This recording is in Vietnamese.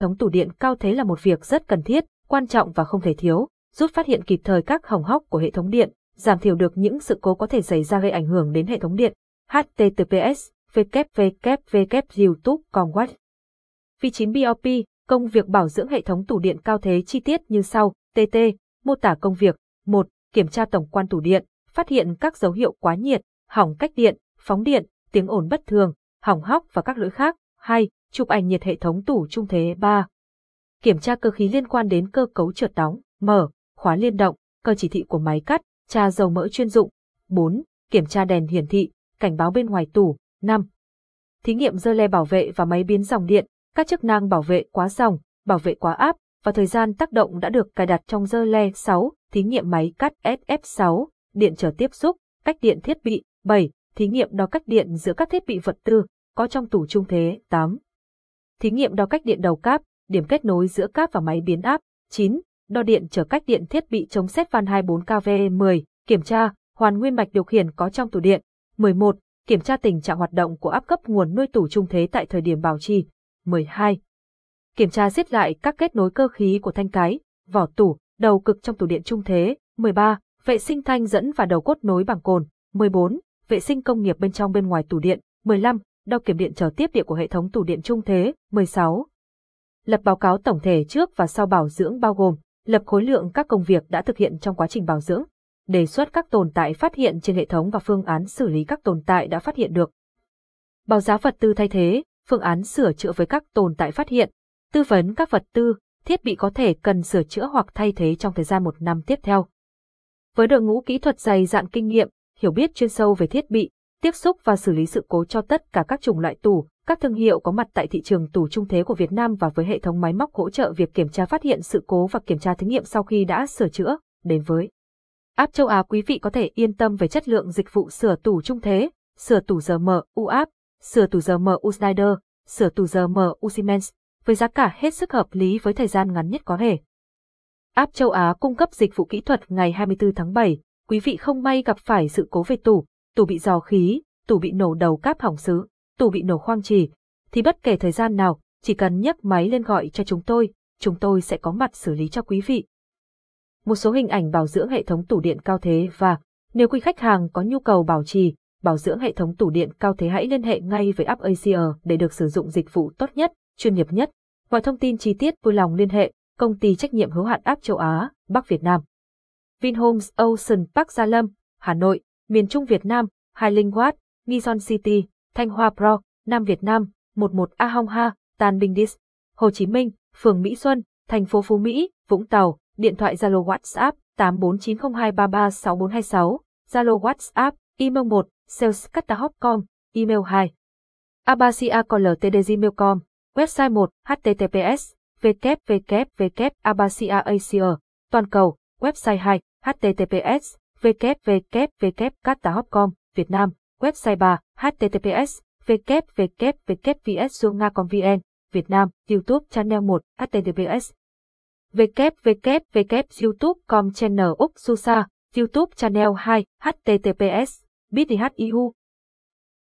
thống tủ điện cao thế là một việc rất cần thiết, quan trọng và không thể thiếu, giúp phát hiện kịp thời các hỏng hóc của hệ thống điện, giảm thiểu được những sự cố có thể xảy ra gây ảnh hưởng đến hệ thống điện. https www youtube.com Vị 9 BOP, công việc bảo dưỡng hệ thống tủ điện cao thế chi tiết như sau, TT, mô tả công việc, 1. Kiểm tra tổng quan tủ điện, phát hiện các dấu hiệu quá nhiệt, hỏng cách điện, phóng điện, tiếng ồn bất thường, hỏng hóc và các lỗi khác. 2. Chụp ảnh nhiệt hệ thống tủ trung thế 3. Kiểm tra cơ khí liên quan đến cơ cấu trượt đóng, mở, khóa liên động, cơ chỉ thị của máy cắt, tra dầu mỡ chuyên dụng. 4. Kiểm tra đèn hiển thị, cảnh báo bên ngoài tủ. 5. Thí nghiệm dơ le bảo vệ và máy biến dòng điện, các chức năng bảo vệ quá dòng, bảo vệ quá áp và thời gian tác động đã được cài đặt trong dơ le 6. Thí nghiệm máy cắt SF6, điện trở tiếp xúc, cách điện thiết bị. 7. Thí nghiệm đo cách điện giữa các thiết bị vật tư, có trong tủ trung thế. 8. Thí nghiệm đo cách điện đầu cáp, điểm kết nối giữa cáp và máy biến áp. 9. Đo điện trở cách điện thiết bị chống xét van 24 kV e 10. Kiểm tra, hoàn nguyên mạch điều khiển có trong tủ điện. 11. Kiểm tra tình trạng hoạt động của áp cấp nguồn nuôi tủ trung thế tại thời điểm bảo trì. 12. Kiểm tra xiết lại các kết nối cơ khí của thanh cái, vỏ tủ, đầu cực trong tủ điện trung thế. 13. Vệ sinh thanh dẫn và đầu cốt nối bằng cồn. 14. Vệ sinh công nghiệp bên trong bên ngoài tủ điện. 15. Đo kiểm điện trở tiếp địa của hệ thống tủ điện trung thế. 16. Lập báo cáo tổng thể trước và sau bảo dưỡng bao gồm lập khối lượng các công việc đã thực hiện trong quá trình bảo dưỡng, đề xuất các tồn tại phát hiện trên hệ thống và phương án xử lý các tồn tại đã phát hiện được. Báo giá vật tư thay thế, phương án sửa chữa với các tồn tại phát hiện, tư vấn các vật tư, thiết bị có thể cần sửa chữa hoặc thay thế trong thời gian một năm tiếp theo. Với đội ngũ kỹ thuật dày dạn kinh nghiệm, hiểu biết chuyên sâu về thiết bị, tiếp xúc và xử lý sự cố cho tất cả các chủng loại tủ, các thương hiệu có mặt tại thị trường tủ trung thế của Việt Nam và với hệ thống máy móc hỗ trợ việc kiểm tra phát hiện sự cố và kiểm tra thí nghiệm sau khi đã sửa chữa, đến với App châu Á quý vị có thể yên tâm về chất lượng dịch vụ sửa tủ trung thế, sửa tủ giờ mở UApp, sửa tủ giờ mở U Snyder, sửa tủ giờ mở U Siemens, với giá cả hết sức hợp lý với thời gian ngắn nhất có thể. App châu Á cung cấp dịch vụ kỹ thuật ngày 24 tháng 7, quý vị không may gặp phải sự cố về tủ, tủ bị dò khí, tủ bị nổ đầu cáp hỏng sứ, tủ bị nổ khoang trì, thì bất kể thời gian nào, chỉ cần nhấc máy lên gọi cho chúng tôi, chúng tôi sẽ có mặt xử lý cho quý vị. Một số hình ảnh bảo dưỡng hệ thống tủ điện cao thế và nếu quý khách hàng có nhu cầu bảo trì, bảo dưỡng hệ thống tủ điện cao thế hãy liên hệ ngay với App Asia để được sử dụng dịch vụ tốt nhất, chuyên nghiệp nhất. Mọi thông tin chi tiết vui lòng liên hệ công ty trách nhiệm hữu hạn App châu Á, Bắc Việt Nam. Vinhomes Ocean Park Gia Lâm, Hà Nội, miền Trung Việt Nam, Hai Linh Watt, Nison City, Thanh Hoa Pro, Nam Việt Nam, 11 A Hong Ha, Tan Binh Dis, Hồ Chí Minh, phường Mỹ Xuân, thành phố Phú Mỹ, Vũng Tàu, điện thoại Zalo WhatsApp 84902336426, Zalo WhatsApp, email 1, salescatahop.com, email 2. abasiacoltdgmail.com, website 1, https, www.abasiaasia, toàn cầu, website 2, https, www.catahop.com, Việt Nam, website 3, https, www.vssunga.com.vn, Việt Nam, YouTube channel 1, https, www.youtube.com channel Úc Susa, YouTube channel 2, https, bit.ihu,